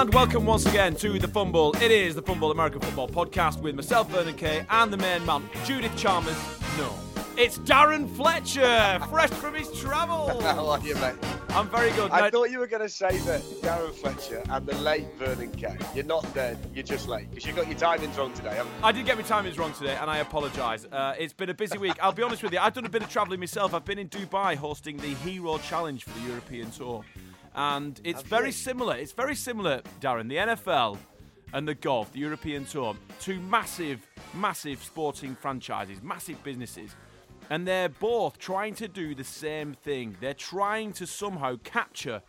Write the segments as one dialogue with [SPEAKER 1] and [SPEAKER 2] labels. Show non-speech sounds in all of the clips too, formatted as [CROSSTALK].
[SPEAKER 1] And welcome once again to The Fumble. It is the Fumble American Football Podcast with myself, Vernon Kay, and the main man, Judith Chalmers. No, it's Darren Fletcher, fresh from his travels.
[SPEAKER 2] How are you, mate?
[SPEAKER 1] I'm very good.
[SPEAKER 2] I thought you were going to say that Darren Fletcher and the late Vernon Kay. You're not dead, you're just late. Because you got your timings wrong today, haven't you?
[SPEAKER 1] I did get my timings wrong today, and I apologise. Uh, it's been a busy week. I'll be honest with you. I've done a bit of travelling myself. I've been in Dubai hosting the Hero Challenge for the European Tour, and it's very similar. It's very similar, Darren. The NFL and the golf, the European Tour, two massive, massive sporting franchises, massive businesses. And they're both trying to do the same thing. They're trying to somehow capture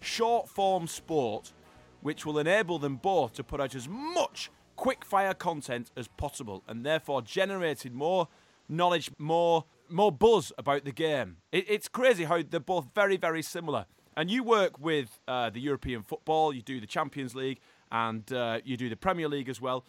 [SPEAKER 1] short form sport, which will enable them both to put out as much quick fire content as possible and therefore generating more knowledge, more more buzz about the game. It, it's crazy how they're both very, very similar. And you work with uh, the European football, you do the Champions League, and uh, you do the Premier League as well.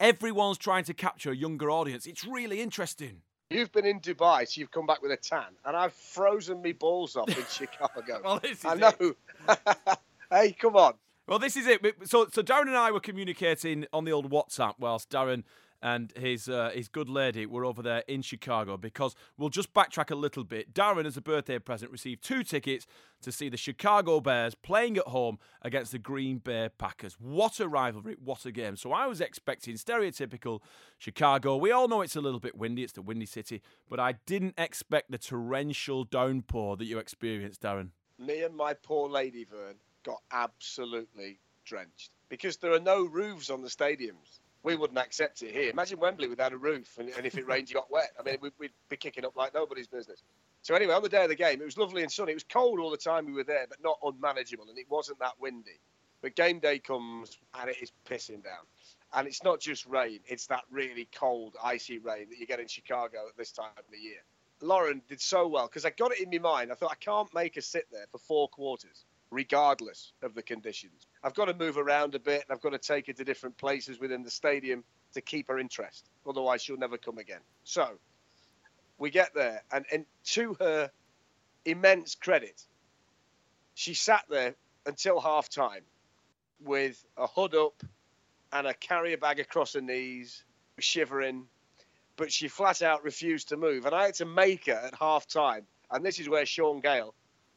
[SPEAKER 1] Everyone's trying to capture a younger audience. It's really interesting.
[SPEAKER 2] You've been in Dubai, so you've come back with a tan, and I've frozen me balls off in [LAUGHS] Chicago. [LAUGHS]
[SPEAKER 1] Well, this is
[SPEAKER 2] I know. [LAUGHS] hey, come on.
[SPEAKER 1] Well, this is it. So, so Darren and I were communicating on the old WhatsApp whilst Darren and his uh, his good lady were over there in Chicago because we'll just backtrack a little bit. Darren, as a birthday present, received two tickets to see the Chicago Bears playing at home against the Green Bay Packers. What a rivalry! What a game! So I was expecting stereotypical Chicago. We all know it's a little bit windy. It's the windy city, but I didn't expect the torrential downpour that you experienced, Darren.
[SPEAKER 2] Me and my poor lady, Vern, got absolutely drenched because there are no roofs on the stadiums. We wouldn't accept it here. Imagine Wembley without a roof, and, and if it rained, you got wet. I mean, we'd, we'd be kicking up like nobody's business. So anyway, on the day of the game, it was lovely and sunny. It was cold all the time we were there, but not unmanageable, and it wasn't that windy. But game day comes, and it is pissing down. And it's not just rain; it's that really cold, icy rain that you get in Chicago at this time of the year. Lauren did so well because I got it in my mind. I thought I can't make her sit there for four quarters, regardless of the conditions. I've got to move around a bit, and I've got to take her to different places within the stadium to keep her interest. Otherwise, she'll never come again. So we get there, and, and to her immense credit, she sat there until half time with a hood up and a carrier bag across her knees, shivering, but she flat out refused to move. And I had to make her at half time. And this is where Shaun Gayle,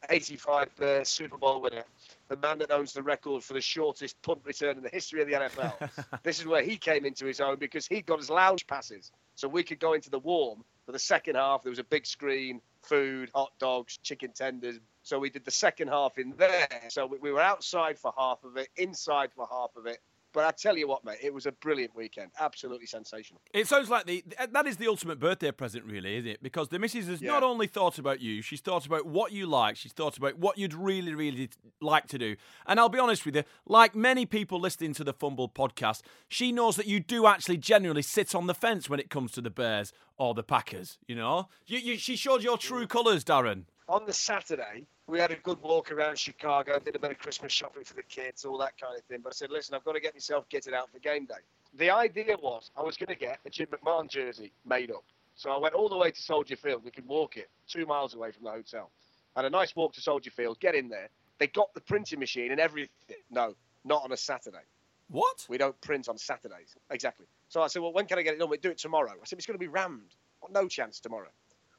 [SPEAKER 2] 85 uh, Super Bowl winner, the man that owns the record for the shortest punt return in the history of the NFL, [LAUGHS] this is where he came into his own because he got his lounge passes. So we could go into the warm for the second half. There was a big screen, food, hot dogs, chicken tenders. So we did the second half in there. So we- we were outside for half of it, inside for half of it. But I tell you what, mate, it was a brilliant weekend. Absolutely sensational.
[SPEAKER 1] It sounds like the that is the ultimate birthday present, really, isn't it? Because the missus has
[SPEAKER 2] Yeah.
[SPEAKER 1] not only thought about you, she's thought about what you like, she's thought about what you'd really, really like to do. And I'll be honest with you, like many people listening to the Fumble podcast, she knows that you do actually genuinely sit on the fence when it comes to the Bears or the Packers. You know, you, you, she showed your true colours, Darren.
[SPEAKER 2] on the Saturday, We had a good walk around Chicago, did a bit of Christmas shopping for the kids, all that kind of thing. But I said, listen, I've got to get myself kitted out for game day. The idea was I was going to get a Jim McMahon jersey made up. So I went all the way to Soldier Field. We could walk it two miles away from the hotel. Had a nice walk to Soldier Field, get in there. They got the printing machine and everything. No, not on a Saturday.
[SPEAKER 1] What?
[SPEAKER 2] We don't print on Saturdays. Exactly. So I said, well, when can I get it done? We do it tomorrow. I said, it's going to be rammed. No chance tomorrow.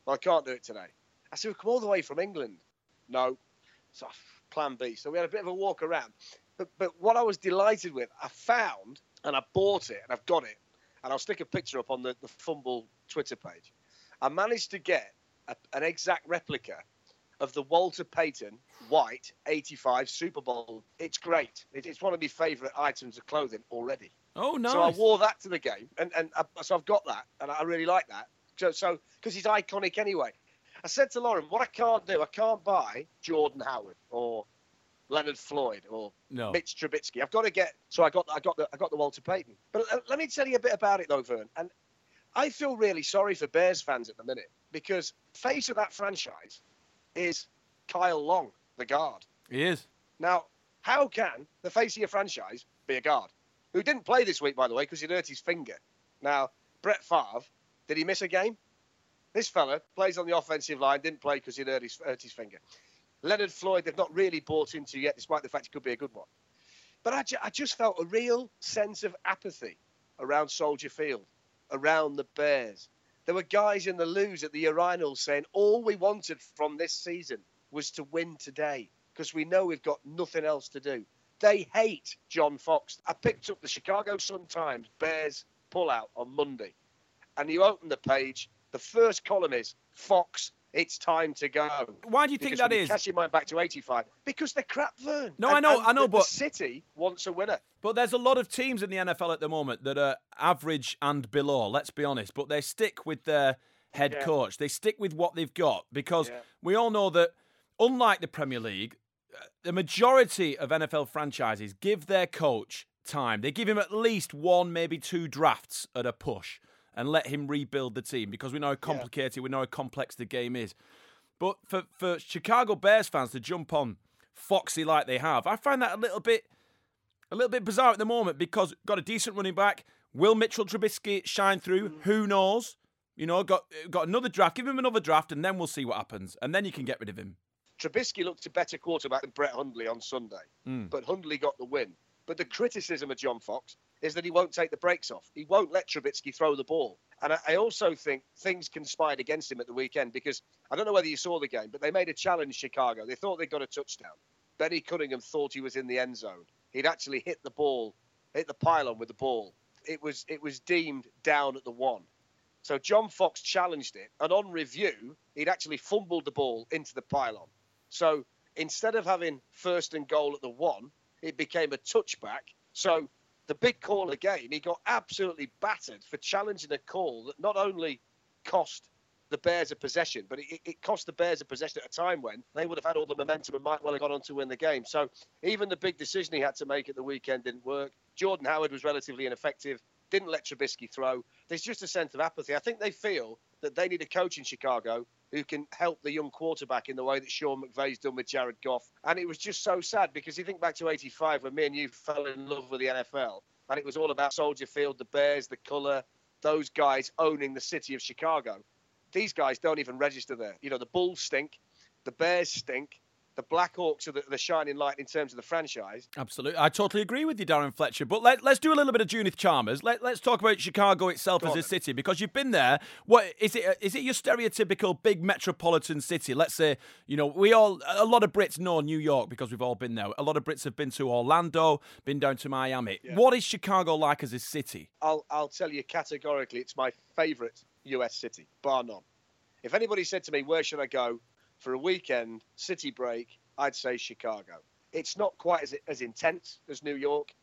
[SPEAKER 2] Well, I can't do it today. I said, we've come all the way from England. No. So plan B. So we had a bit of a walk around. But, but what I was delighted with, I found and I bought it and I've got it. And I'll stick a picture up on the, the Fumble Twitter page. I managed to get a, an exact replica of the Walter Payton white 85 Super Bowl. It's great. It, it's one of my favourite items of clothing already.
[SPEAKER 1] Oh, nice.
[SPEAKER 2] So I wore that to the game, and and I, so I've got that, and I really like that. So so because he's iconic anyway. I said to Lauren, what I can't do, I can't buy Jordan Howard or Leonard Floyd or
[SPEAKER 1] No.
[SPEAKER 2] Mitch Trubisky. I've got to get. So I got I got the I got the Walter Payton. But let me tell you a bit about it though, Vern. And I feel really sorry for Bears fans at the minute because face of that franchise is Kyle Long, the guard.
[SPEAKER 1] He is.
[SPEAKER 2] Now, how can the face of your franchise be a guard? Who didn't play this week, by the way, because he'd hurt his finger. Now, Brett Favre, did he miss a game? This fella plays on the offensive line, didn't play because he'd hurt his, hurt his finger. Leonard Floyd, they've not really bought into yet, despite the fact he could be a good one. But I, ju- I just felt a real sense of apathy around Soldier Field, around the Bears. There were guys in the loos at the urinals saying all we wanted from this season was to win today because we know we've got nothing else to do. They hate John Fox. I picked up the Chicago Sun-Times Bears pullout on Monday, and you open the page. The first column is Fox. It's time to go.
[SPEAKER 1] Why do you think
[SPEAKER 2] Because
[SPEAKER 1] that
[SPEAKER 2] when you
[SPEAKER 1] is?
[SPEAKER 2] Your mind back to '85 because they're crap, Vern.
[SPEAKER 1] No, I know- I know,
[SPEAKER 2] the- the
[SPEAKER 1] but-
[SPEAKER 2] City wants a winner.
[SPEAKER 1] But there's a lot of teams in the NFL at the moment that are average and below, let's be honest. But they stick with their head
[SPEAKER 2] Yeah.
[SPEAKER 1] coach. They stick with what they've got because
[SPEAKER 2] Yeah.
[SPEAKER 1] we all know that, unlike the Premier League, uh, the majority of NFL franchises give their coach time. They give him at least one, maybe two drafts at a push and let him rebuild the team because we know how complicated, we know how complex the game is. But for, for Chicago Bears fans to jump on Foxy like they have, I find that a little bit a little bit bizarre at the moment because got a decent running back. Will Mitchell Trubisky shine through?
[SPEAKER 2] Mm.
[SPEAKER 1] Who knows? You know, got got another draft. Give him another draft, and then we'll see what happens. And then you can get rid of him.
[SPEAKER 2] Trubisky looked a better quarterback than Brett Hundley on Sunday,
[SPEAKER 1] Hmm.
[SPEAKER 2] but Hundley got the win. But the criticism of John Fox is that he won't take the brakes off. He won't let Trubisky throw the ball. And I, I also think things conspired against him at the weekend because I don't know whether you saw the game, but they made a challenge Chicago. They thought they'd got a touchdown. Benny Cunningham thought he was in the end zone. He'd actually hit the ball, hit the pylon with the ball. It was it was deemed down at the one. So John Fox challenged it, and on review, he'd actually fumbled the ball into the pylon. So instead of having first and goal at the one, it became a touchback. So the big call game, he got absolutely battered for challenging a call that not only cost the Bears a possession, but it, it cost the Bears a possession at a time when they would have had all the momentum and might well have gone on to win the game. So even the big decision he had to make at the weekend didn't work. Jordan Howard was relatively ineffective, didn't let Trubisky throw. There's just a sense of apathy. I think they feel that they need a coach in Chicago who can help the young quarterback in the way that Sean McVay's done with Jared Goff. And it was just so sad because you think back to 85 when me and you fell in love with the NFL and it was all about Soldier Field, the Bears, the colour, those guys owning the city of Chicago. These guys don't even register there. You know, the Bulls stink, the Bears stink, the Blackhawks are the, the shining light in terms of the franchise.
[SPEAKER 1] Absolutely, I totally agree with you, Darren Fletcher. But let, let's do a little bit of Judith Chalmers. Let, let's talk about Chicago itself
[SPEAKER 2] Go
[SPEAKER 1] as
[SPEAKER 2] on
[SPEAKER 1] a city because you've been there. What is it? Is it your stereotypical big metropolitan city? Let's say you know we all a lot of Brits know New York because we've all been there. A lot of Brits have been to Orlando, been down to Miami.
[SPEAKER 2] Yeah.
[SPEAKER 1] What is Chicago like as a city?
[SPEAKER 2] I'll, I'll tell you categorically, it's my favourite US city, bar none. If anybody said to me, where should I go for a weekend, city break, I'd say Chicago. It's not quite as, as intense as New York.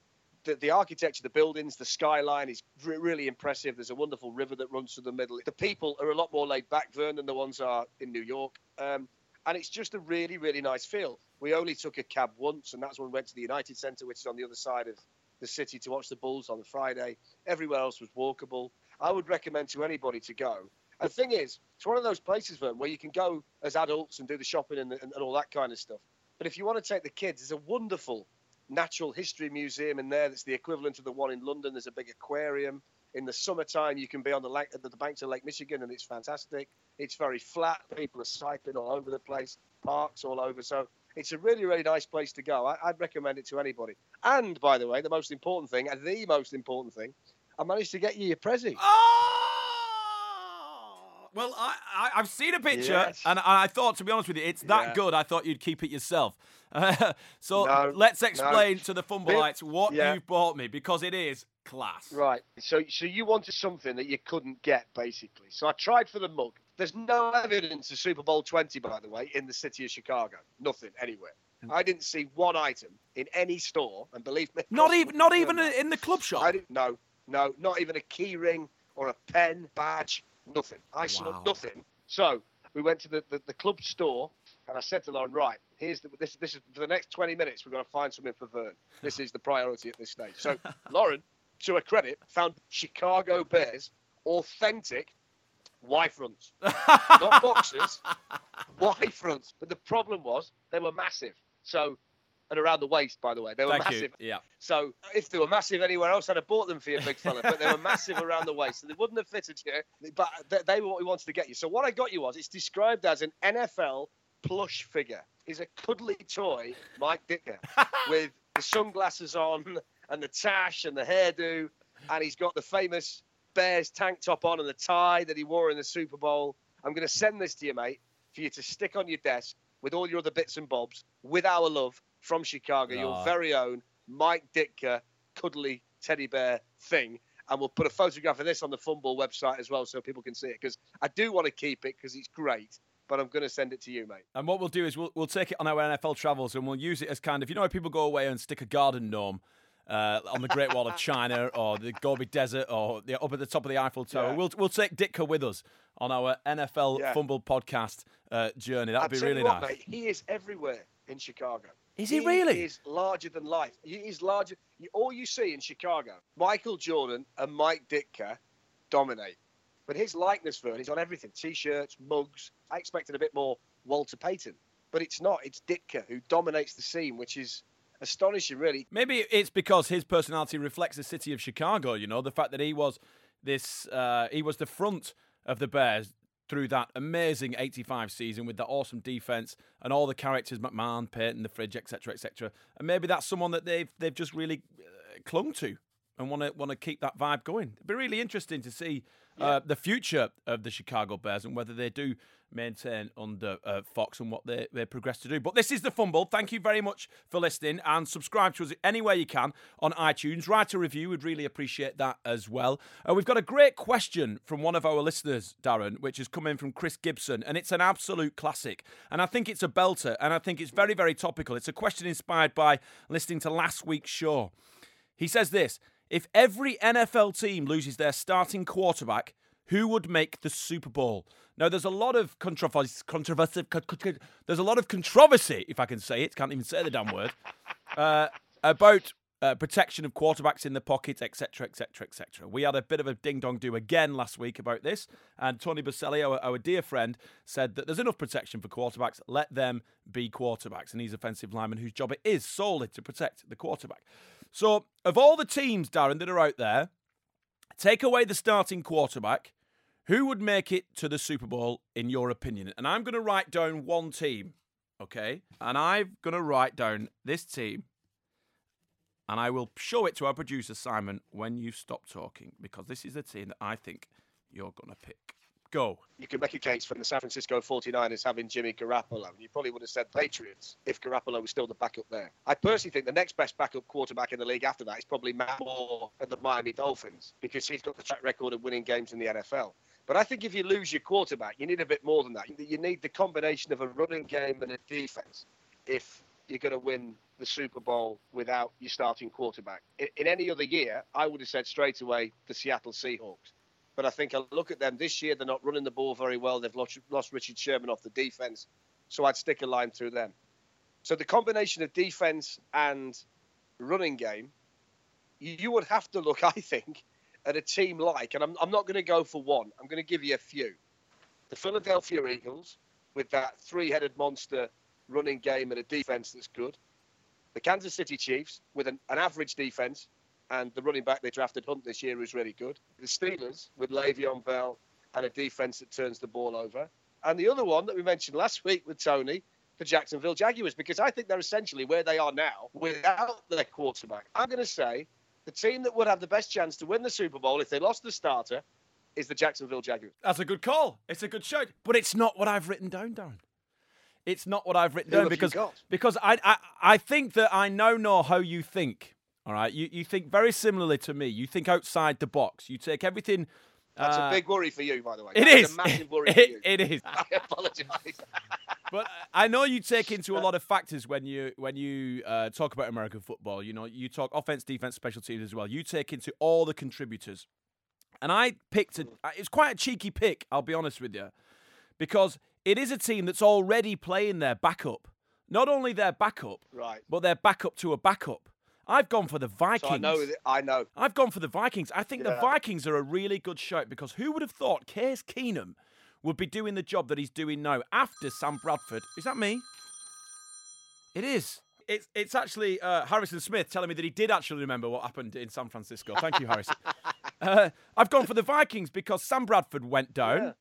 [SPEAKER 2] The, the architecture, the buildings, the skyline is re- really impressive. There's a wonderful river that runs through the middle. The people are a lot more laid back, Vern, than the ones are in New York. Um, and it's just a really, really nice feel. We only took a cab once, and that's when we went to the United Centre, which is on the other side of the city, to watch the Bulls on the Friday. Everywhere else was walkable. I would recommend to anybody to go. The thing is, it's one of those places, Vern, where you can go as adults and do the shopping and, and, and all that kind of stuff. But if you want to take the kids, there's a wonderful natural history museum in there that's the equivalent of the one in London. There's a big aquarium. In the summertime, you can be on the lake, at the banks of Lake Michigan, and it's fantastic. It's very flat. People are cycling all over the place, parks all over. So it's a really, really nice place to go. I, would recommend it to anybody. And by the way, the most important thing, and the most important thing, I managed to get you your Prezi.
[SPEAKER 1] Oh! Well, I, I, have seen a picture, yes. and, and, I thought, to be honest with you, it's that yeah. good. I thought you'd keep it yourself. Uh, [LAUGHS] so
[SPEAKER 2] no,
[SPEAKER 1] let's explain no. to the Fumbleites what yeah. you've bought me because it is class.
[SPEAKER 2] Right. So, so you wanted something that you couldn't get, basically. So I tried for the mug. There's no evidence of Super Bowl 20, by the way, in the city of Chicago. Nothing anywhere. Hmm. I didn't see one item in any store, and believe me,
[SPEAKER 1] not [LAUGHS] even not even in the club shop.
[SPEAKER 2] I didn't. No, no, not even a key ring or a pen, badge, nothing. I saw nothing. So we went to the, the, the, club store, and I said to Lauren, right, here's the, this, this is for the next 20 minutes, we're going to find something for Vern. [LAUGHS] This is the priority at this stage. So [LAUGHS] Lauren, to her credit, found Chicago Bears authentic Y fronts, not boxes, [LAUGHS] Y fronts. But the problem was they were massive. So, and around the waist, by the way, they were
[SPEAKER 1] Thank
[SPEAKER 2] massive.
[SPEAKER 1] You. Yeah.
[SPEAKER 2] So if they were massive anywhere else, I'd have bought them for you, big fella. But they were massive around the waist, so they wouldn't have fitted you. But they were what we wanted to get you. So what I got you was it's described as an NFL plush figure. Is a cuddly toy, Mike Ditka, [LAUGHS] with the sunglasses on and the tash and the hairdo, and he's got the famous Bears tank top on and the tie that he wore in the Super Bowl. I'm going to send this to you, mate, for you to stick on your desk with all your other bits and bobs with our love from Chicago, oh. your very own Mike Ditka cuddly teddy bear thing. And we'll put a photograph of this on the Fumble website as well so people can see it because I do want to keep it because it's great but I'm going to send it to you, mate.
[SPEAKER 1] And what we'll do is we'll, we'll take it on our NFL travels and we'll use it as kind of, you know, how people go away and stick a garden gnome uh, on the Great Wall of [LAUGHS] China or the Gobi Desert or the, up at the top of the Eiffel Tower. Yeah. We'll we'll take Ditka with us on our NFL yeah. Fumble podcast uh, journey. That'd
[SPEAKER 2] I'll
[SPEAKER 1] be really
[SPEAKER 2] what,
[SPEAKER 1] nice.
[SPEAKER 2] Mate, he is everywhere in Chicago.
[SPEAKER 1] Is he, he really?
[SPEAKER 2] He is larger than life. He is larger. All you see in Chicago, Michael Jordan and Mike Ditka dominate. But his likeness, Vern, is on everything T shirts, mugs. I expected a bit more Walter Payton, but it's not. It's Ditka who dominates the scene, which is astonishing, really.
[SPEAKER 1] Maybe it's because his personality reflects the city of Chicago. You know, the fact that he was this, uh, he was the front of the Bears through that amazing 85 season with that awesome defense and all the characters McMahon, Payton, the fridge, etc., etc. And maybe that's someone that they've they've just really uh, clung to and want to want to keep that vibe going. It'd be really interesting to see uh, yeah. the future of the Chicago Bears and whether they do maintain under uh, Fox and what they, they progress to do. But this is the Fumble. Thank you very much for listening and subscribe to us anywhere you can on iTunes. Write a review. We'd really appreciate that as well. Uh, we've got a great question from one of our listeners, Darren, which is coming from Chris Gibson, and it's an absolute classic. And I think it's a belter, and I think it's very, very topical. It's a question inspired by listening to last week's show. He says this If every NFL team loses their starting quarterback, who would make the Super Bowl? Now, there's a lot of controversy, controversy there's a lot of controversy, if I can say it, can't even say the damn word, [LAUGHS] uh, about uh, protection of quarterbacks in the pocket, etc., etc., etc. We had a bit of a ding dong do again last week about this, and Tony Boselli, our, our, dear friend, said that there's enough protection for quarterbacks. Let them be quarterbacks, and he's offensive lineman whose job it is solely to protect the quarterback. So, of all the teams, Darren, that are out there, take away the starting quarterback. Who would make it to the Super Bowl, in your opinion? And I'm going to write down one team, okay? And I'm going to write down this team, and I will show it to our producer, Simon, when you stop talking, because this is the team that I think you're going to pick. Go.
[SPEAKER 2] You can make a case for the San Francisco 49ers having Jimmy Garoppolo, you probably would have said Patriots if Garoppolo was still the backup there. I personally think the next best backup quarterback in the league after that is probably Matt Moore at the Miami Dolphins because he's got the track record of winning games in the NFL. But I think if you lose your quarterback, you need a bit more than that. You need the combination of a running game and a defense if you're going to win the Super Bowl without your starting quarterback. In, any other year, I would have said straight away the Seattle Seahawks. But I think I look at them this year, they're not running the ball very well. They've lost, lost Richard Sherman off the defense. So I'd stick a line through them. So the combination of defense and running game, you, would have to look, [LAUGHS] I think, at a team like, and I'm, I'm not going to go for one, I'm going to give you a few. the Philadelphia Eagles with that three-headed monster running game and a defense that's good. The Kansas City Chiefs with an, an average defense and the running back they drafted Hunt this year is really good. The Steelers with Le'Veon Bell and a defense that turns the ball over. And the other one that we mentioned last week with Tony, the Jacksonville Jaguars, because I think they're essentially where they are now without their quarterback. I'm going to say the team that would have the best chance to win the Super Bowl if they lost the starter is the Jacksonville Jaguars.
[SPEAKER 1] That's a good call. It's a good shout, but it's not what I've written down, Darren. It's not what I've written
[SPEAKER 2] Who
[SPEAKER 1] down because because I, I I think that I now know how you think. All right, you you think very similarly to me. You think outside the box. You take everything.
[SPEAKER 2] That's
[SPEAKER 1] uh,
[SPEAKER 2] a big worry for you, by the way.
[SPEAKER 1] It
[SPEAKER 2] That
[SPEAKER 1] is
[SPEAKER 2] a massive worry [LAUGHS] for
[SPEAKER 1] It-
[SPEAKER 2] you. [LAUGHS]
[SPEAKER 1] it is.
[SPEAKER 2] I apologise. [LAUGHS]
[SPEAKER 1] But I know you take into a lot of factors when you when you uh, talk about American football. You know, you talk offense, defense, special teams as well. You take into all the contributors. And I picked a. It's quite a cheeky pick. I'll be honest with you, because it is a team that's already playing their backup. Not only their backup,
[SPEAKER 2] Right.
[SPEAKER 1] but their backup to a backup. I've gone for the Vikings.
[SPEAKER 2] So I know. I know.
[SPEAKER 1] I've gone for the Vikings. I think the Vikings are a really good shout because who would have thought Case Keenum would be doing the job that he's doing now after Sam Bradford? Is that me? It is. It's, it's actually uh, Harrison Smith telling me that he did actually remember what happened in San Francisco. Thank you, Harrison. [LAUGHS] uh, I've gone for the Vikings because Sam Bradford went down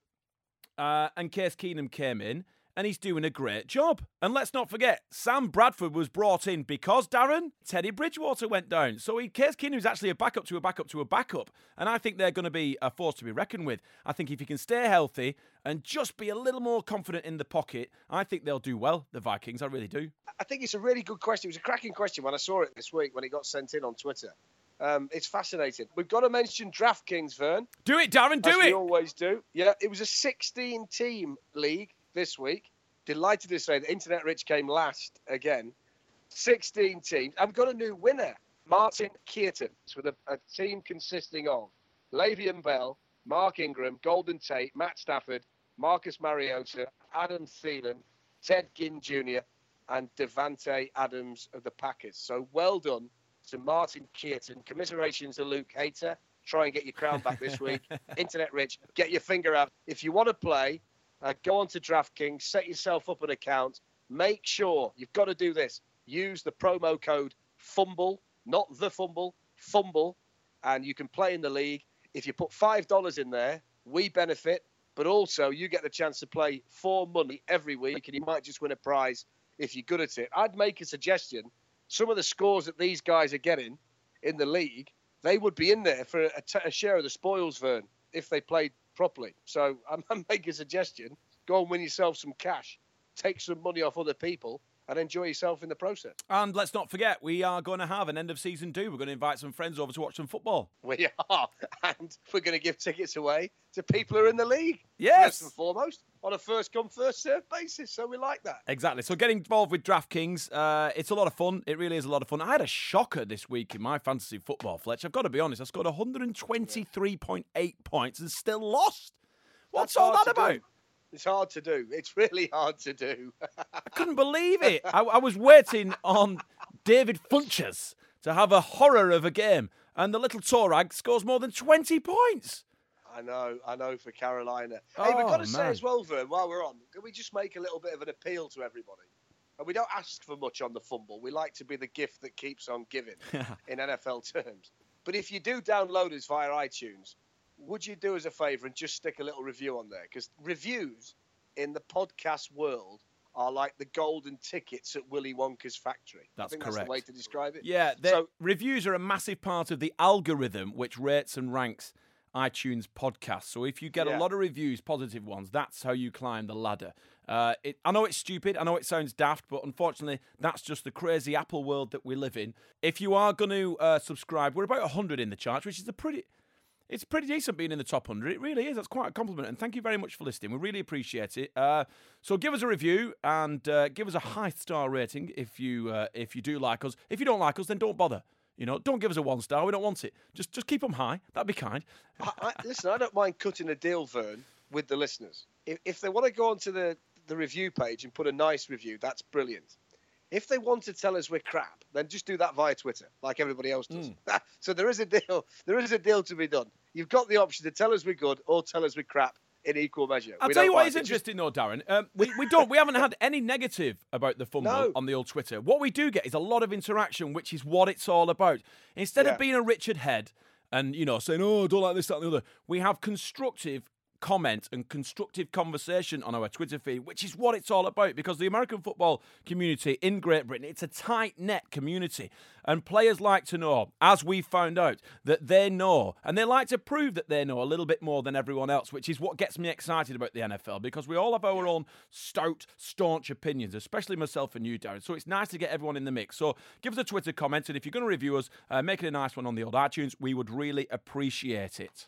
[SPEAKER 1] uh, and Case Keenum came in, and he's doing a great job. And let's not forget, Sam Bradford was brought in because Darren Teddy Bridgewater went down. So he, Case is actually a backup to a backup to a backup, and I think they're going to be a force to be reckoned with. I think if he can stay healthy and just be a little more confident in the pocket, I think they'll do well. The Vikings, I really do.
[SPEAKER 2] I think it's a really good question. It was a cracking question when I saw it this week when it got sent in on Twitter. Um, it's fascinating. We've got to mention DraftKings, Vern.
[SPEAKER 1] Do it, Darren. Do it.
[SPEAKER 2] We always do. Yeah, it was a 16-team league this week. Delighted to say that Internet Rich came last again. 16 teams. I've got a new winner, Martin Keaton. It's with a, a team consisting of Le'Veon Bell, Mark Ingram, Golden Tate, Matt Stafford, Marcus Mariota, Adam Thielen, Ted Ginn Jr., and Davante Adams of the Packers. So well done to Martin Keaton. Commiserations to Luke Hater. Try and get your crown back this week. [LAUGHS] Internet Rich, get your finger out. If you want to play, uh, go on to DraftKings, set yourself up an account. Make sure you've got to do this. Use the promo code FUMBLE, not the fumble, FUMBLE, and you can play in the league. If you put $5 in there, we benefit, but also you get the chance to play for money every week, and you might just win a prize if you're good at it. I'd make a suggestion. Some of the scores that these guys are getting in the league, they would be in there for a, t- a share of the spoils, Vern, if they played properly. So I'm, I'm making a suggestion. Go and win yourself some cash, take some money off other people, and enjoy yourself in the process.
[SPEAKER 1] And let's not forget, we are going to have an end of season do. We're going to invite some friends over to watch some football.
[SPEAKER 2] We are, [LAUGHS] and we're going to give tickets away to people who are in the league.
[SPEAKER 1] Yes.
[SPEAKER 2] First and foremost, on a first come, first served basis. So we like that.
[SPEAKER 1] Exactly. So get involved with DraftKings. Uh, it's a lot of fun. It really is a lot of fun. I had a shocker this week in my fantasy football, Fletch. I've got to be honest. I scored 123.8 points and still lost. What's
[SPEAKER 2] That's
[SPEAKER 1] all that
[SPEAKER 2] about? do. It's hard to do. It's really hard to do. [LAUGHS]
[SPEAKER 1] I couldn't believe it. I, I was waiting on Devin Funchess to have a horror of a game, and the little Torag scores more than 20 points.
[SPEAKER 2] I know, I know for Carolina. hey, we've
[SPEAKER 1] Oh,
[SPEAKER 2] got to say
[SPEAKER 1] man.
[SPEAKER 2] as well, Vern, while we're on, can we just make a little bit of an appeal to everybody? And we don't ask for much on the fumble. We like to be the gift that keeps on giving [LAUGHS] in NFL terms. But if you do download us via iTunes, would you do us a favour and just stick a little review on there? Because reviews in the podcast world are like the golden tickets at Willy Wonka's factory.
[SPEAKER 1] That's
[SPEAKER 2] think That's
[SPEAKER 1] correct.
[SPEAKER 2] the way to describe it.
[SPEAKER 1] Yeah,
[SPEAKER 2] So
[SPEAKER 1] reviews are a massive part of the algorithm which rates and ranks iTunes podcasts. So if you get a lot of reviews, positive ones, that's how you climb the ladder. Uh, it, I know it's stupid. I know it sounds daft, but unfortunately, that's just the crazy Apple world that we live in. If you are going to uh, subscribe, we're about 100 in the charts, which is a pretty. It's pretty decent being in the top 100. It really is. That's quite a compliment. And thank you very much for listening. We really appreciate it. Uh, so give us a review and uh, give us a high star rating if you uh, if you do like us. If you don't like us, then don't bother. You know, don't give us a one star. We don't want it. Just just keep them high. That'd be kind.
[SPEAKER 2] I, I, listen, I don't mind cutting a deal, Vern, with the listeners. If, if they want to go onto the, the review page and put a nice review, that's brilliant. If they want to tell us we're crap, then just do that via Twitter, like everybody else does. [LAUGHS] so there is a deal. There is a deal to be done. You've got the option to tell us we're good or tell us we're crap in equal measure.
[SPEAKER 1] I'll
[SPEAKER 2] We
[SPEAKER 1] tell you what is
[SPEAKER 2] It just-
[SPEAKER 1] interesting though, Darren. Um, we, we don't we haven't had any negative about the fumble
[SPEAKER 2] No.
[SPEAKER 1] on the old Twitter. What we do get is a lot of interaction, which is what it's all about. Instead
[SPEAKER 2] Yeah.
[SPEAKER 1] of being a Richard Head and you know saying, "Oh, I don't like this, that, and the other," we have constructive comment and constructive conversation on our Twitter feed, which is what it's all about. Because the American football community in Great Britain, it's a tight knit community, and players like to know, as we found out, that they know, and they like to prove that they know a little bit more than everyone else, which is what gets me excited about the NFL. Because we all have our own stout, staunch opinions, especially myself and you, Darren. So it's nice to get everyone in the mix. So give us a Twitter comment, and if you're going to review us, uh, make it a nice one on the old iTunes. We would really appreciate it.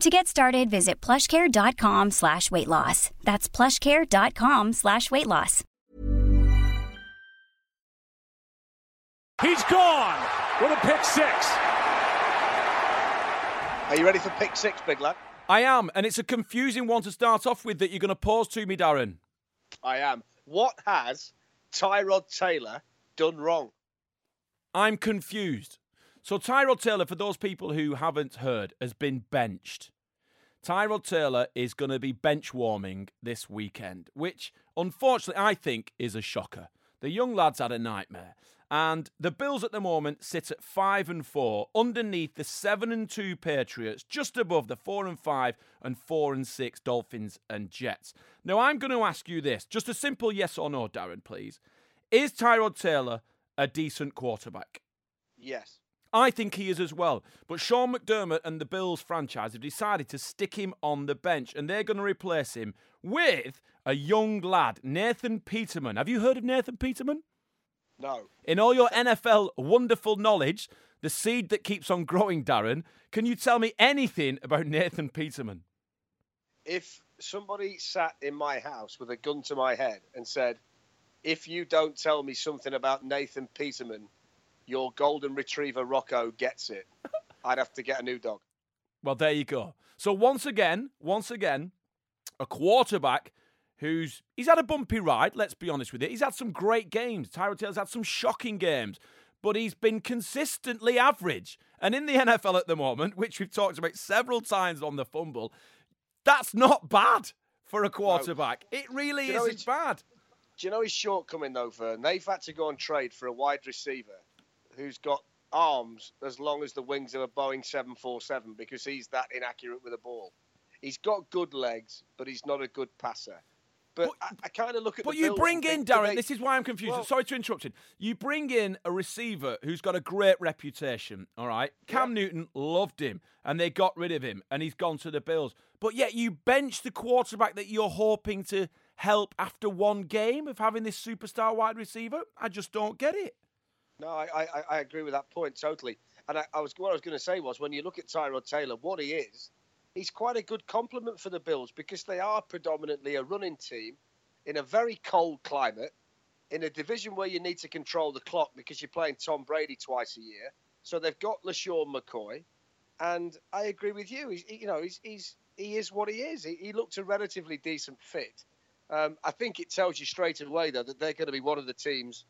[SPEAKER 3] To get started, visit plushcare.com slash weight loss. That's plushcare.com slash weight loss.
[SPEAKER 4] He's gone with a pick six.
[SPEAKER 2] Are you ready for pick six, big lad?
[SPEAKER 1] I am, and it's a confusing one to start off with that you're going to pause to me, Darren.
[SPEAKER 2] I am. What has Tyrod Taylor done wrong?
[SPEAKER 1] I'm confused. So Tyrod Taylor, for those people who haven't heard, has been benched. Tyrod Taylor is going to be bench warming this weekend, which unfortunately I think is a shocker. The young lad's had a nightmare. And the Bills at the moment sit at five and four, underneath the seven and two Patriots, just above the four and five and four and six Dolphins and Jets. Now I'm going to ask you this, just a simple yes or no, Darren, please. Is Tyrod Taylor a decent quarterback?
[SPEAKER 2] Yes.
[SPEAKER 1] I think he is as well. But Sean McDermott and the Bills franchise have decided to stick him on the bench and they're going to replace him with a young lad, Nathan Peterman. Have you heard of Nathan Peterman?
[SPEAKER 2] No.
[SPEAKER 1] In all your NFL wonderful knowledge, the seed that keeps on growing, Darren, can you tell me anything about Nathan Peterman?
[SPEAKER 2] If somebody sat in my house with a gun to my head and said, if you don't tell me something about Nathan Peterman, your golden retriever Rocco gets it, I'd have to get a new dog.
[SPEAKER 1] Well, there you go. So once again, once again, a quarterback who's he's had a bumpy ride. Let's be honest with it. He's had some great games. Tyrod Taylor's had some shocking games, but he's been consistently average. And in the NFL at the moment, which we've talked about several times on the fumble, that's not bad for a quarterback. It really isn't bad.
[SPEAKER 2] Do you know his shortcoming though, Vern? They've had to go and trade for a wide receiver who's got arms as long as the wings of a Boeing 747 because he's that inaccurate with a ball. He's got good legs, but he's not a good passer. But,
[SPEAKER 1] But-
[SPEAKER 2] I, I kind of look at
[SPEAKER 1] But you bring in,
[SPEAKER 2] think,
[SPEAKER 1] Darren,
[SPEAKER 2] they-
[SPEAKER 1] this is why I'm confused.
[SPEAKER 2] Well-
[SPEAKER 1] Sorry to interrupt you. You bring in a receiver who's got a great reputation, all right? Cam Newton loved him, and they got rid of him, and he's gone to the Bills. But yet you bench the quarterback that you're hoping to help after one game of having this superstar wide receiver. I just don't get it.
[SPEAKER 2] No, I, I, I agree with that point totally. And I, I was what I was going to say was when you look at Tyrod Taylor, what he is, he's quite a good complement for the Bills because they are predominantly a running team in a very cold climate, in a division where you need to control the clock because you're playing Tom Brady twice a year. So they've got LeSean McCoy, and I agree with you. He's, you know, he's, he's he is what he is. He, he looked a relatively decent fit. Um, I think it tells you straight away though that they're going to be one of the teams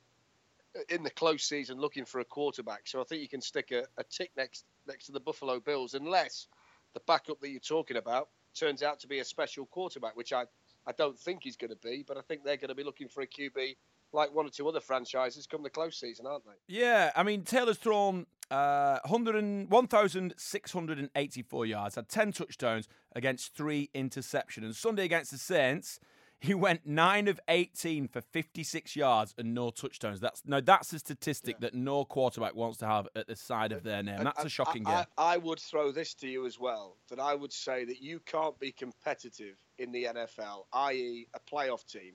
[SPEAKER 2] in the close season looking for a quarterback. So I think you can stick a, a tick next next to the Buffalo Bills, unless the backup that you're talking about turns out to be a special quarterback, which I, I don't think he's going to be. But I think they're going to be looking for a QB like one or two other franchises come the close season, aren't they?
[SPEAKER 1] Yeah, I mean, Taylor's thrown uh, 100 and- 1,684 yards, had 10 touchdowns against three interceptions. And Sunday against the Saints, He went nine of 18 for 56 yards and no touchdowns. That's no, that's a statistic yeah. that no quarterback wants to have at the side of their name. That's a shocking
[SPEAKER 2] I,
[SPEAKER 1] game.
[SPEAKER 2] I, I would throw this to you as well that I would say that you can't be competitive in the NFL, i.e., a playoff team,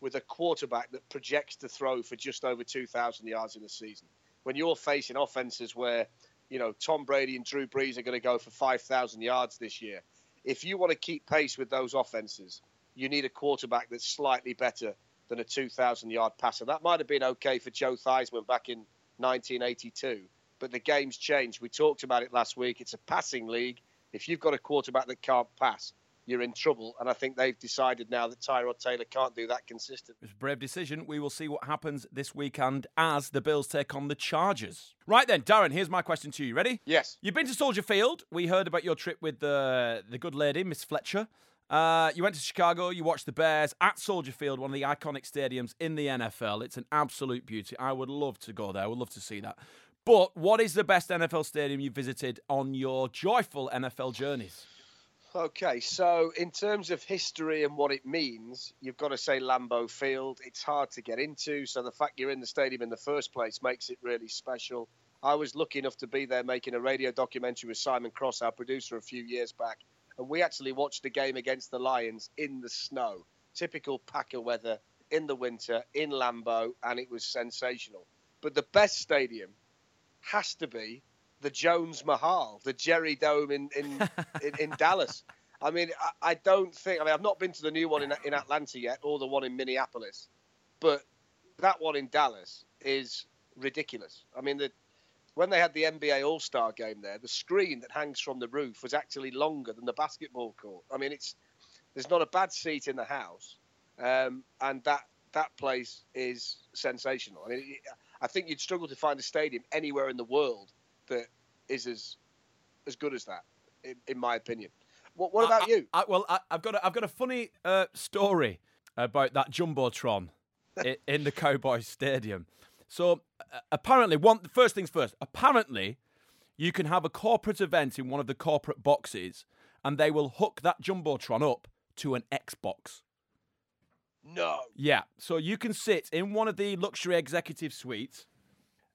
[SPEAKER 2] with a quarterback that projects to throw for just over 2,000 yards in a season. When you're facing offenses where, you know, Tom Brady and Drew Brees are going to go for 5,000 yards this year, if you want to keep pace with those offenses, you need a quarterback that's slightly better than a 2,000 yard passer. That might have been okay for Joe Theismann back in 1982, but the game's changed. We talked about it last week. It's a passing league. If you've got a quarterback that can't pass, you're in trouble. And I think they've decided now that Tyrod Taylor can't do that consistently.
[SPEAKER 1] It's a brave decision. We will see what happens this weekend as the Bills take on the Chargers. Right then, Darren, here's my question to you. Ready?
[SPEAKER 2] Yes.
[SPEAKER 1] You've been to Soldier Field. We heard about your trip with the, the good lady, Miss Fletcher. Uh, you went to Chicago, you watched the Bears at Soldier Field, one of the iconic stadiums in the NFL. It's an absolute beauty. I would love to go there. I would love to see that. But what is the best NFL stadium you visited on your joyful NFL journeys?
[SPEAKER 2] Okay, so in terms of history and what it means, you've got to say Lambeau Field. It's hard to get into, so the fact you're in the stadium in the first place makes it really special. I was lucky enough to be there making a radio documentary with Simon Cross, our producer, a few years back, and we actually watched the game against the Lions in the snow. Typical Packer weather in the winter in Lambeau, and it was sensational. But the best stadium has to be the Jones Mahal, the Jerry Dome in in, [LAUGHS] in, in, Dallas. I mean, I, I, don't think. I mean, I've not been to the new one in, in Atlanta yet, or the one in Minneapolis, but that one in Dallas is ridiculous. I mean, the, when they had the NBA All Star game there, the screen that hangs from the roof was actually longer than the basketball court. I mean, it's there's not a bad seat in the house, um, and that that place is sensational. I mean, I think you'd struggle to find a stadium anywhere in the world that is as as good as that, in, in my opinion. What, what about
[SPEAKER 1] I,
[SPEAKER 2] you?
[SPEAKER 1] I, well, I, have got a, I've got a funny uh, story about that jumbotron [LAUGHS] in, in the Cowboys Stadium. So uh, apparently, one first things first. Apparently, you can have a corporate event in one of the corporate boxes, and they will hook that jumbotron up to an Xbox.
[SPEAKER 2] No.
[SPEAKER 1] Yeah. So you can sit in one of the luxury executive suites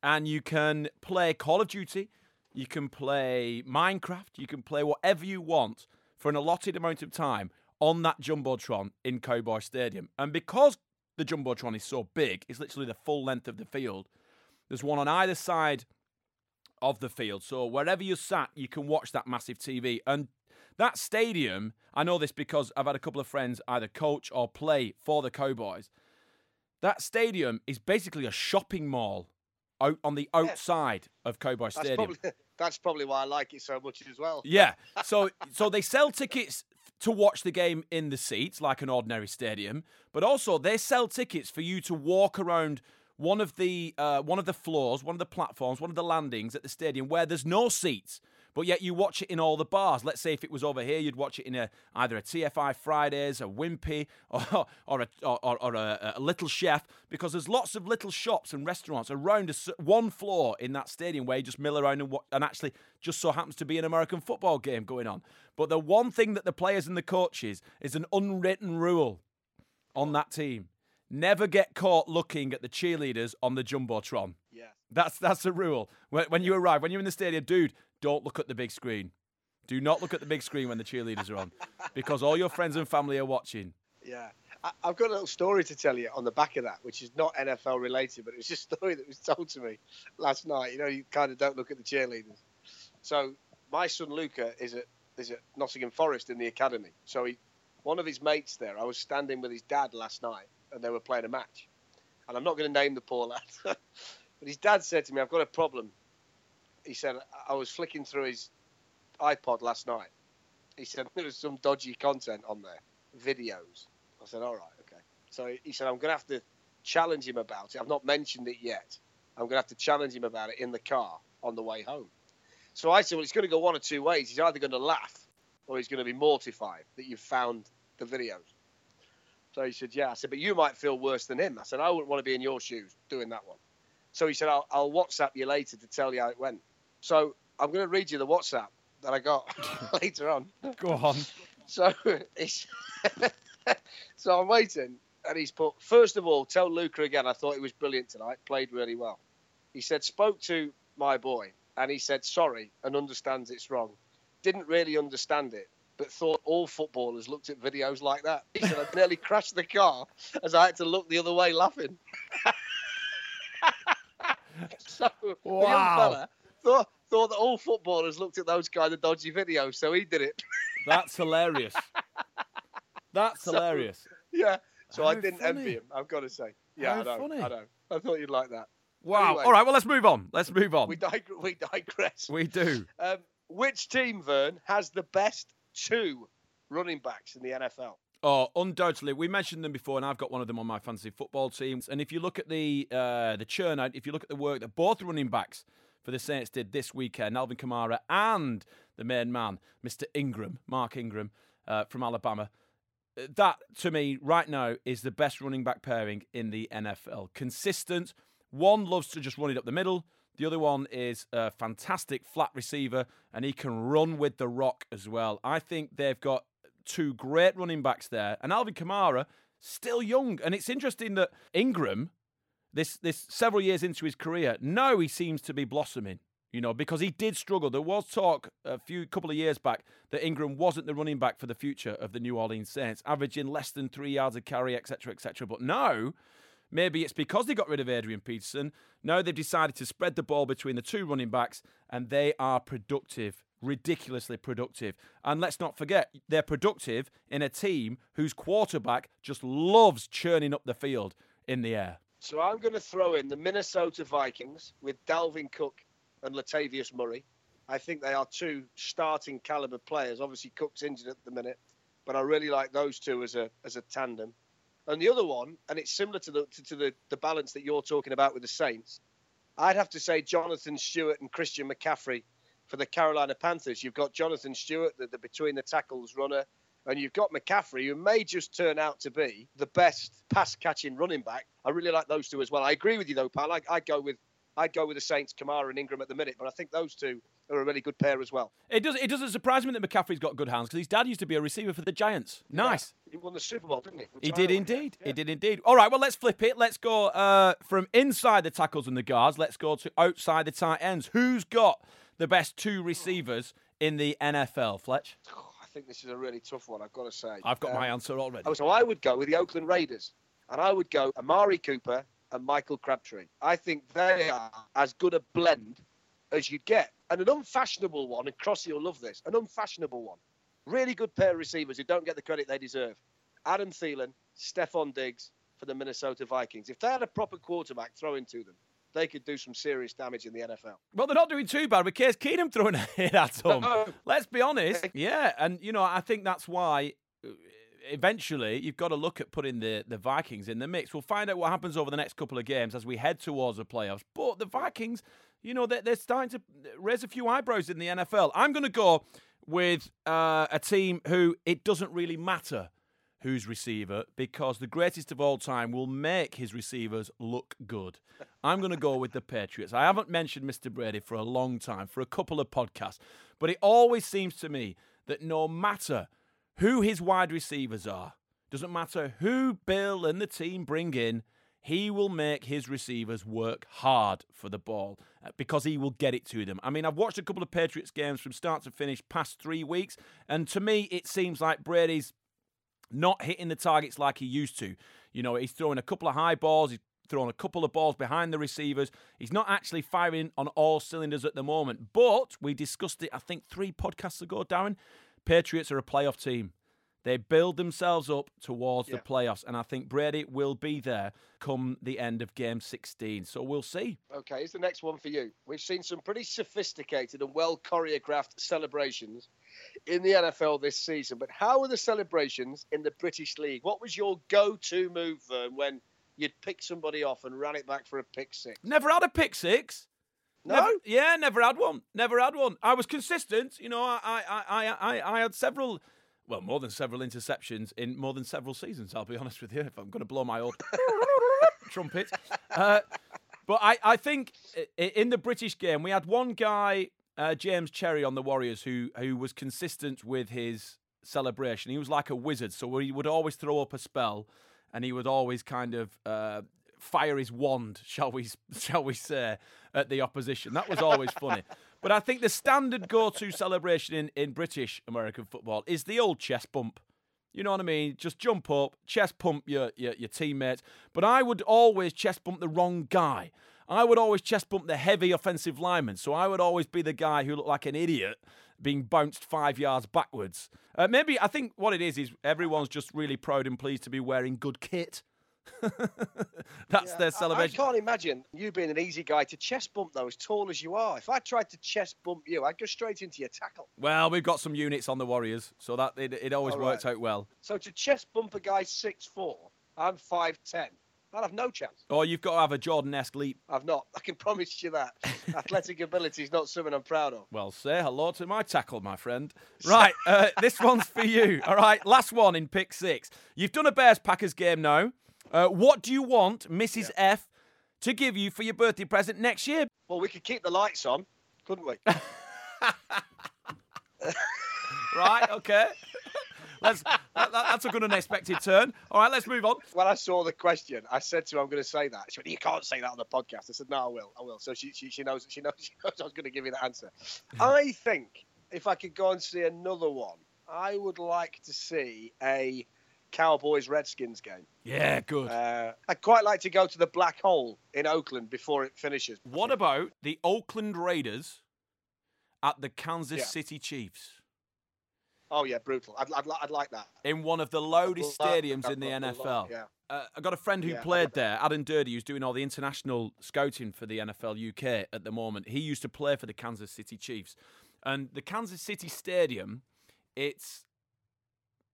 [SPEAKER 1] and you can play Call of Duty, you can play Minecraft, you can play whatever you want for an allotted amount of time on that Jumbotron in Cowboy Stadium. And because the Jumbotron is so big, it's literally the full length of the field, there's one on either side of the field. So wherever you're sat, you can watch that massive TV. And that stadium, I know this because I've had a couple of friends either coach or play for the Cowboys. That stadium is basically a shopping mall out on the outside yeah. of Cowboy Stadium.
[SPEAKER 2] Probably, [LAUGHS] that's probably why I like it so much as well.
[SPEAKER 1] Yeah. [LAUGHS] So so they sell tickets to watch the game in the seats like an ordinary stadium, but also they sell tickets for you to walk around one of the uh, one of the floors, one of the platforms, one of the landings at the stadium where there's no seats but yet you watch it in all the bars. Let's say if it was over here, you'd watch it in a either a TFI Fridays, a Wimpy, [LAUGHS] or or a, or, or a, a, Little Chef, because there's lots of little shops and restaurants around a, one floor in that stadium where you just mill around and, and actually just so happens to be an American football game going on. But the one thing that the players and the coaches is an unwritten rule on that team. Never get caught looking at the cheerleaders on the jumbotron.
[SPEAKER 2] Yeah,
[SPEAKER 1] that's that's a rule. When, when you arrive, when you're in the stadium, dude, don't look at the big screen. Do not look at the big screen when the cheerleaders are on, [LAUGHS] because all your friends and family are watching.
[SPEAKER 2] Yeah. I've got a little story to tell you on the back of that, which is not NFL related, but it was just a story that was told to me last night. You know, you kind of don't look at the cheerleaders. So my son Luca is at is at Nottingham Forest in the academy. So he, one of his mates there, I was standing with his dad last night, and they were playing a match. And I'm not going to name the poor lad, [LAUGHS] but his dad said to me, "I've got a problem he said, I was flicking through his iPod last night. He said, there was some dodgy content on there, videos. I said, all right, okay. So he said, I'm going to have to challenge him about it. I've not mentioned it yet. I'm going to have to challenge him about it in the car on the way home. So I said, well, it's going to go one or two ways. He's either going to laugh or he's going to be mortified that you've found the videos. So he said, yeah. I said, but you might feel worse than him. I said, I wouldn't want to be in your shoes doing that one. So he said, I'll, I'll WhatsApp you later to tell you how it went. So I'm going to read you the WhatsApp that I got [LAUGHS] later on.
[SPEAKER 1] Go on.
[SPEAKER 2] So [LAUGHS] it's [LAUGHS] so I'm waiting, and he's put, first of all, tell Luca again, I thought he was brilliant tonight, played really well. He said, spoke to my boy, and he said, sorry, and understands it's wrong. Didn't really understand it, but thought all footballers looked at videos like that. He said, I nearly crashed the car as I had to look the other way laughing. so, the young
[SPEAKER 1] Wow.
[SPEAKER 2] fella thought, thought that all footballers looked at those kind of dodgy videos, so he did it.
[SPEAKER 1] That's hilarious. That's [LAUGHS]
[SPEAKER 2] So-
[SPEAKER 1] hilarious.
[SPEAKER 2] yeah. So I didn't
[SPEAKER 1] funny.
[SPEAKER 2] envy him, I've got to say. Yeah,
[SPEAKER 1] How
[SPEAKER 2] I know.
[SPEAKER 1] funny.
[SPEAKER 2] I know. I thought you'd like that.
[SPEAKER 1] Wow.
[SPEAKER 2] Anyway.
[SPEAKER 1] All right. Well, let's move on. Let's move on.
[SPEAKER 2] We, dig- we digress.
[SPEAKER 1] We do.
[SPEAKER 2] Um, which team, Vern, has the best two running backs in the NFL?
[SPEAKER 1] Oh, undoubtedly. We mentioned them before, and I've got one of them on my fantasy football teams. And if you look at the uh, the churn out, if you look at the work that both running backs for the Saints did this weekend, Alvin Kamara and the main man, Mr. Ingram, Mark Ingram uh, from Alabama, uh, that to me right now is the best running back pairing in the NFL. Consistent. One loves to just run it up the middle. The other one is a fantastic flat receiver, and he can run with the rock as well. I think they've got two great running backs there, and Alvin Kamara still young. And it's interesting that Ingram, this this several years into his career, now he seems to be blossoming. You know, because he did struggle. There was talk a few couple of years back that Ingram wasn't the running back for the future of the New Orleans Saints, averaging less than three yards a carry, etc., etc. But now, maybe it's because they got rid of Adrian Peterson. Now they've decided to spread the ball between the two running backs, and they are productive, ridiculously productive. And let's not forget, they're productive in a team whose quarterback just loves churning up the field in the air.
[SPEAKER 2] So I'm going to throw in the Minnesota Vikings with Dalvin Cook and Latavius Murray. I think they are two starting caliber players. Obviously, Cook's injured at the minute, but I really like those two as a as a tandem. And the other one, and it's similar to the to, to the, the balance that you're talking about with the Saints. I'd have to say Jonathan Stewart and Christian McCaffrey for the Carolina Panthers. You've got Jonathan Stewart, the, the between the tackles runner, and you've got McCaffrey, who may just turn out to be the best pass catching running back. I really like those two as well. I agree with you though, pal. I, I'd go with I'd go with the Saints, Kamara and Ingram at the minute, but I think those two are a really good pair as well.
[SPEAKER 1] It does. It doesn't surprise me that McCaffrey's got good hands because his dad used to be a receiver for the Giants. Nice.
[SPEAKER 2] He won the Super Bowl, didn't he?
[SPEAKER 1] He did indeed.
[SPEAKER 2] Yeah.
[SPEAKER 1] He did indeed. All right, well, let's flip it. Let's go uh, from inside the tackles and the guards. Let's go to outside the tight ends. Who's got the best two receivers in the NFL, Fletch? [SIGHS] [LAUGHS]
[SPEAKER 2] Think this is a really tough one. I've got to say.
[SPEAKER 1] I've got
[SPEAKER 2] Um,
[SPEAKER 1] my answer already.
[SPEAKER 2] Oh, so I would go with the Oakland Raiders, and I would go Amari Cooper and Michael Crabtree. I think they are as good a blend as you'd get, and an unfashionable one. And Crossy will love this. An unfashionable one. Really good pair of receivers who don't get the credit they deserve. Adam Thielen, Stefon Diggs for the Minnesota Vikings. If they had a proper quarterback throwing to them, they could do some serious damage in the NFL.
[SPEAKER 1] Well, they're not doing too bad with Case Keenum throwing it at them.
[SPEAKER 2] No.
[SPEAKER 1] Let's be honest. Yeah, and you know, I think that's why uh, eventually you've got to look at putting the, the Vikings in the mix. We'll find out what happens over the next couple of games as we head towards the playoffs. But the Vikings, you know, they're, they're starting to raise a few eyebrows in the NFL. I'm going to go with uh, a team who it doesn't really matter who's receiver because the greatest of all time will make his receivers look good. I'm going to go with the Patriots. I haven't mentioned Mr. Brady for a long time, for a couple of podcasts, but it always seems to me that no matter who his wide receivers are, doesn't matter who Bill and the team bring in, he will make his receivers work hard for the ball uh, because he will get it to them. I mean, I've watched a couple of Patriots games from start to finish past three weeks, and to me, it seems like Brady's not hitting the targets like he used to. You know, he's throwing a couple of high balls, he's throwing a couple of balls behind the receivers. He's not actually firing on all cylinders at the moment. But we discussed it, I think, three podcasts ago, Darren. Patriots are a playoff team. They build themselves up towards the playoffs, and I think Brady will be there come the end of game 16. So we'll see.
[SPEAKER 2] Okay, here's the next one for you. We've seen some pretty sophisticated and well choreographed celebrations in the NFL this season, but how are the celebrations in the British League? What was your go to move, Vern, when you'd pick somebody off and ran it back for a pick six?
[SPEAKER 1] Never had a pick six.
[SPEAKER 2] No?
[SPEAKER 1] Never, yeah, never had one. Never had one. I was consistent. You know, I, I, I, I, I had several, well, more than several interceptions in more than several seasons. I'll be [LAUGHS] honest with you. If I'm going to blow my old [LAUGHS] trumpet, uh, but I, I think in the British game we had one guy, uh, James Cherry on the Warriors, who who was consistent with his celebration. He was like a wizard, so he would always throw up a spell, and he would always kind of uh, fire his wand, [LAUGHS] shall we shall we say, at the opposition. That was always funny. But I think the standard go-to celebration in, in British American football is the old chest bump. You know what I mean? Just jump up, chest pump your, your, your teammates. But I would always chest bump the wrong guy. I would always chest bump the heavy offensive lineman. So I would always be the guy who looked like an idiot being bounced five yards backwards. Uh, maybe I think what it is is everyone's just really proud and pleased to be wearing good kit. [LAUGHS] That's
[SPEAKER 2] Yeah,
[SPEAKER 1] their celebration.
[SPEAKER 2] I, can't imagine you being an easy guy to chest bump though, as tall as you are. If I tried to chest bump you, I'd go straight into your tackle.
[SPEAKER 1] Well, we've got some units on the Warriors, so that it, it always
[SPEAKER 2] right.
[SPEAKER 1] out well.
[SPEAKER 2] So to chest bump a guy six four, I'm five ten. I'd have no chance.
[SPEAKER 1] Oh, you've got to have a Jordan-esque leap.
[SPEAKER 2] I've not. I can [LAUGHS] promise you that. Athletic ability is not something I'm proud of.
[SPEAKER 1] Well, say hello to my tackle, my friend. Right, uh, this one's for you. All right, last one in pick six. You've done a Bears Packers game now. Uh, what do you want Mrs. F to give you for your birthday present next year?
[SPEAKER 2] Well, we could keep the lights on, couldn't we? [LAUGHS]
[SPEAKER 1] Right, okay. Let's, that, that- that's a good unexpected turn. All right, let's move on.
[SPEAKER 2] when I saw the question, I said to her, "I'm going to say that." She went, "You can't say that on the podcast." I said, "No, I will. I will." So she she, she knows she knows [LAUGHS] she knows I was going to give you that answer. I think if I could go and see another one, I would like to see a Cowboys Redskins game.
[SPEAKER 1] Yeah, good.
[SPEAKER 2] Uh, I'd quite like to go to the Black Hole in Oakland before it finishes.
[SPEAKER 1] What about the Oakland Raiders at the Kansas
[SPEAKER 2] Yeah.
[SPEAKER 1] City Chiefs?
[SPEAKER 2] Oh yeah, brutal. I'd, I'd, I'd like that.
[SPEAKER 1] in one of the loudest stadiums in the NFL.
[SPEAKER 2] Yeah.
[SPEAKER 1] Uh, I got a friend who
[SPEAKER 2] Yeah,
[SPEAKER 1] played there, Aden Durde, who's doing all the international scouting for the NFL UK at the moment. He used to play for the Kansas City Chiefs. And the Kansas City Stadium, it's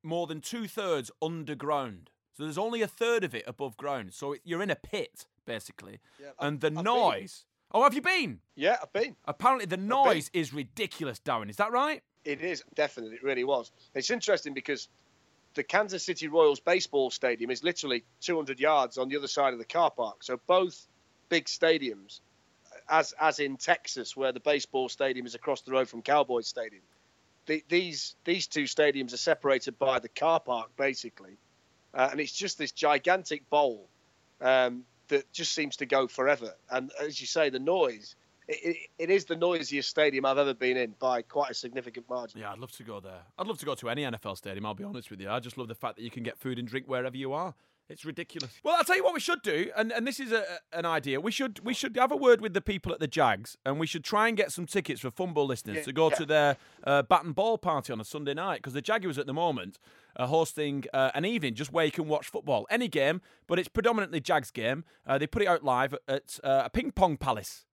[SPEAKER 1] more than two thirds underground. So there's only a third of it above ground. So it, you're in a pit, basically.
[SPEAKER 2] Yeah,
[SPEAKER 1] and the
[SPEAKER 2] I've been.
[SPEAKER 1] noise. Oh, have you been?
[SPEAKER 2] Yeah, I've been.
[SPEAKER 1] Apparently, the noise is ridiculous, Darren. Is that right?
[SPEAKER 2] It is definitely. It really was. It's interesting because the Kansas City Royals baseball stadium is literally 200 yards on the other side of the car park. So both big stadiums, as as in Texas, where the baseball stadium is across the road from Cowboys Stadium, the, these these two stadiums are separated by the car park basically, uh, and it's just this gigantic bowl um, that just seems to go forever. And as you say, the noise. It, it, it is the noisiest stadium I've ever been in by quite a significant margin.
[SPEAKER 1] Yeah, I'd love to go there. I'd love to go to any NFL stadium, I'll be honest with you. I just love the fact that you can get food and drink wherever you are. It's ridiculous. Well, I'll tell you what we should do, and, and this is a, an idea. We should we should have a word with the people at the Jags, and we should try and get some tickets for Fumble listeners
[SPEAKER 2] Yeah,
[SPEAKER 1] to go
[SPEAKER 2] yeah.
[SPEAKER 1] to their uh, bat and ball party on a Sunday night, because the Jaguars at the moment are hosting uh, an evening just where you can watch football, any game, but it's predominantly Jags game. Uh, they put it out live at uh, a ping pong palace,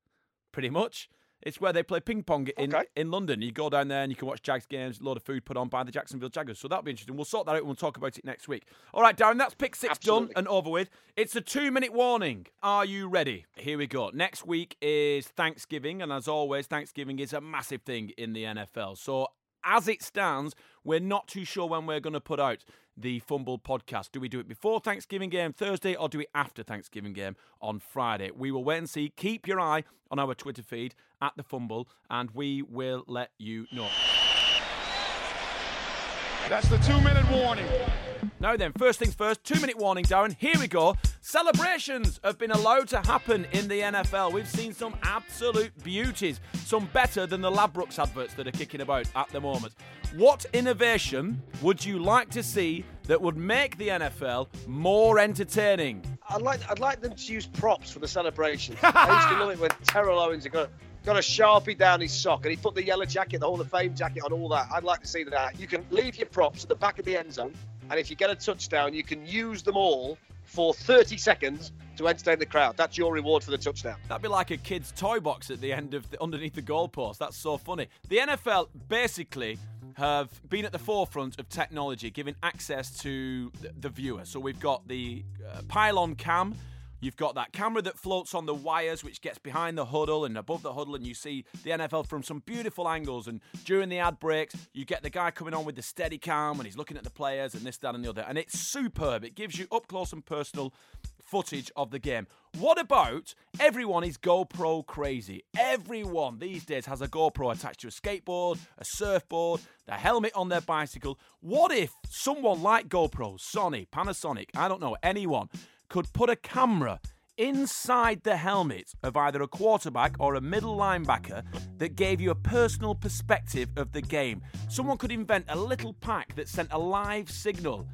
[SPEAKER 1] pretty much. It's where they play ping pong in,
[SPEAKER 2] Okay.
[SPEAKER 1] in London. You go down there and you can watch Jags games, a load of food put on by the Jacksonville Jaguars. So that'll be interesting. We'll sort that out and we'll talk about it next week. All right, Darren, that's pick six
[SPEAKER 2] Absolutely.
[SPEAKER 1] done and over with. It's a two minute warning. Are you ready? Here we go. Next week is Thanksgiving, and as always, Thanksgiving is a massive thing in the NFL. So as it stands, we're not too sure when we're going to put out the Fumble podcast. Do we do it before Thanksgiving game Thursday or do we after Thanksgiving game on Friday? We will wait and see. Keep your eye on our Twitter feed at the Fumble and we will let you know.
[SPEAKER 4] That's the two minute warning.
[SPEAKER 1] Now then, first things first, two minute warning, Darren. Here we go. Celebrations have been allowed to happen in the NFL. We've seen some absolute beauties, some better than the Ladbrokes adverts that are kicking about at the moment. What innovation would you like to see that would make the NFL more entertaining?
[SPEAKER 2] I'd like I'd like them to use props for the celebration. [LAUGHS] I used to love it when Terrell Owens got got a sharpie down his sock and he put the yellow jacket, the Hall of Fame jacket on all that. I'd like to see that. You can leave your props at the back of the end zone, and if you get a touchdown, you can use them all for 30 seconds to entertain the crowd. That's your reward for the touchdown.
[SPEAKER 1] That'd be like a kid's toy box at the end of the, underneath the goalpost. That's so funny. The NFL basically have been at the forefront of technology, giving access to the, viewer. So we've got the uh, pylon cam. You've got that camera that floats on the wires, which gets behind the huddle and above the huddle, and you see the NFL from some beautiful angles. And during the ad breaks, you get the guy coming on with the steady cam and he's looking at the players and this, that, and the other. And it's superb. It gives you up close and personal footage of the game. What about everyone is GoPro crazy? Everyone these days has a GoPro attached to a skateboard, a surfboard, the helmet on their bicycle. What if someone like GoPro, Sony, Panasonic, I don't know, anyone, could put a camera inside the helmet of either a quarterback or a middle linebacker that gave you a personal perspective of the game? Someone could invent a little pack that sent a live signal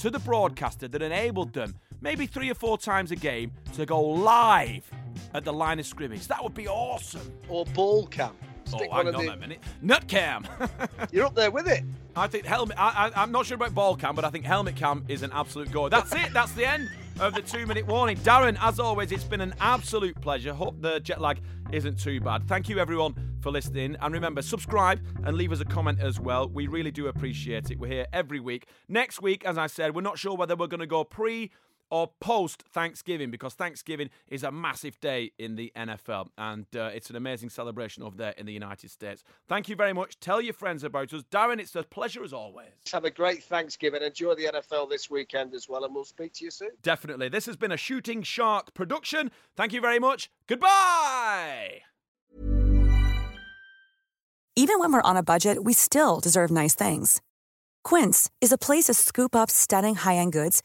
[SPEAKER 1] to the broadcaster that enabled them maybe three or four times a game to go live at the line of scrimmage. That would be awesome.
[SPEAKER 2] Or ball cam.
[SPEAKER 1] Oh,
[SPEAKER 2] Stick
[SPEAKER 1] hang
[SPEAKER 2] one
[SPEAKER 1] on
[SPEAKER 2] the-
[SPEAKER 1] a minute. Nut cam. [LAUGHS]
[SPEAKER 2] You're up there with it.
[SPEAKER 1] I think helmet. I, I'm not sure about ball cam, but I think helmet cam is an absolute go. That's it. That's the end of the two-minute warning. Darren, as always, it's been an absolute pleasure. Hope the jet lag isn't too bad. Thank you, everyone, for listening. And remember, subscribe and leave us a comment as well. We really do appreciate it. We're here every week. Next week, as I said, we're not sure whether we're going to go pre or post Thanksgiving because Thanksgiving is a massive day in the NFL and uh, it's an amazing celebration over there in the United States. Thank you very much. Tell your friends about us. Darren, it's a pleasure as always.
[SPEAKER 2] Have a great Thanksgiving. Enjoy the NFL this weekend as well, and we'll speak to you soon.
[SPEAKER 1] Definitely. This has been a Shooting Shark production. Thank you very much. Goodbye.
[SPEAKER 5] Even when we're on a budget, we still deserve nice things. Quince is a place to scoop up stunning high-end goods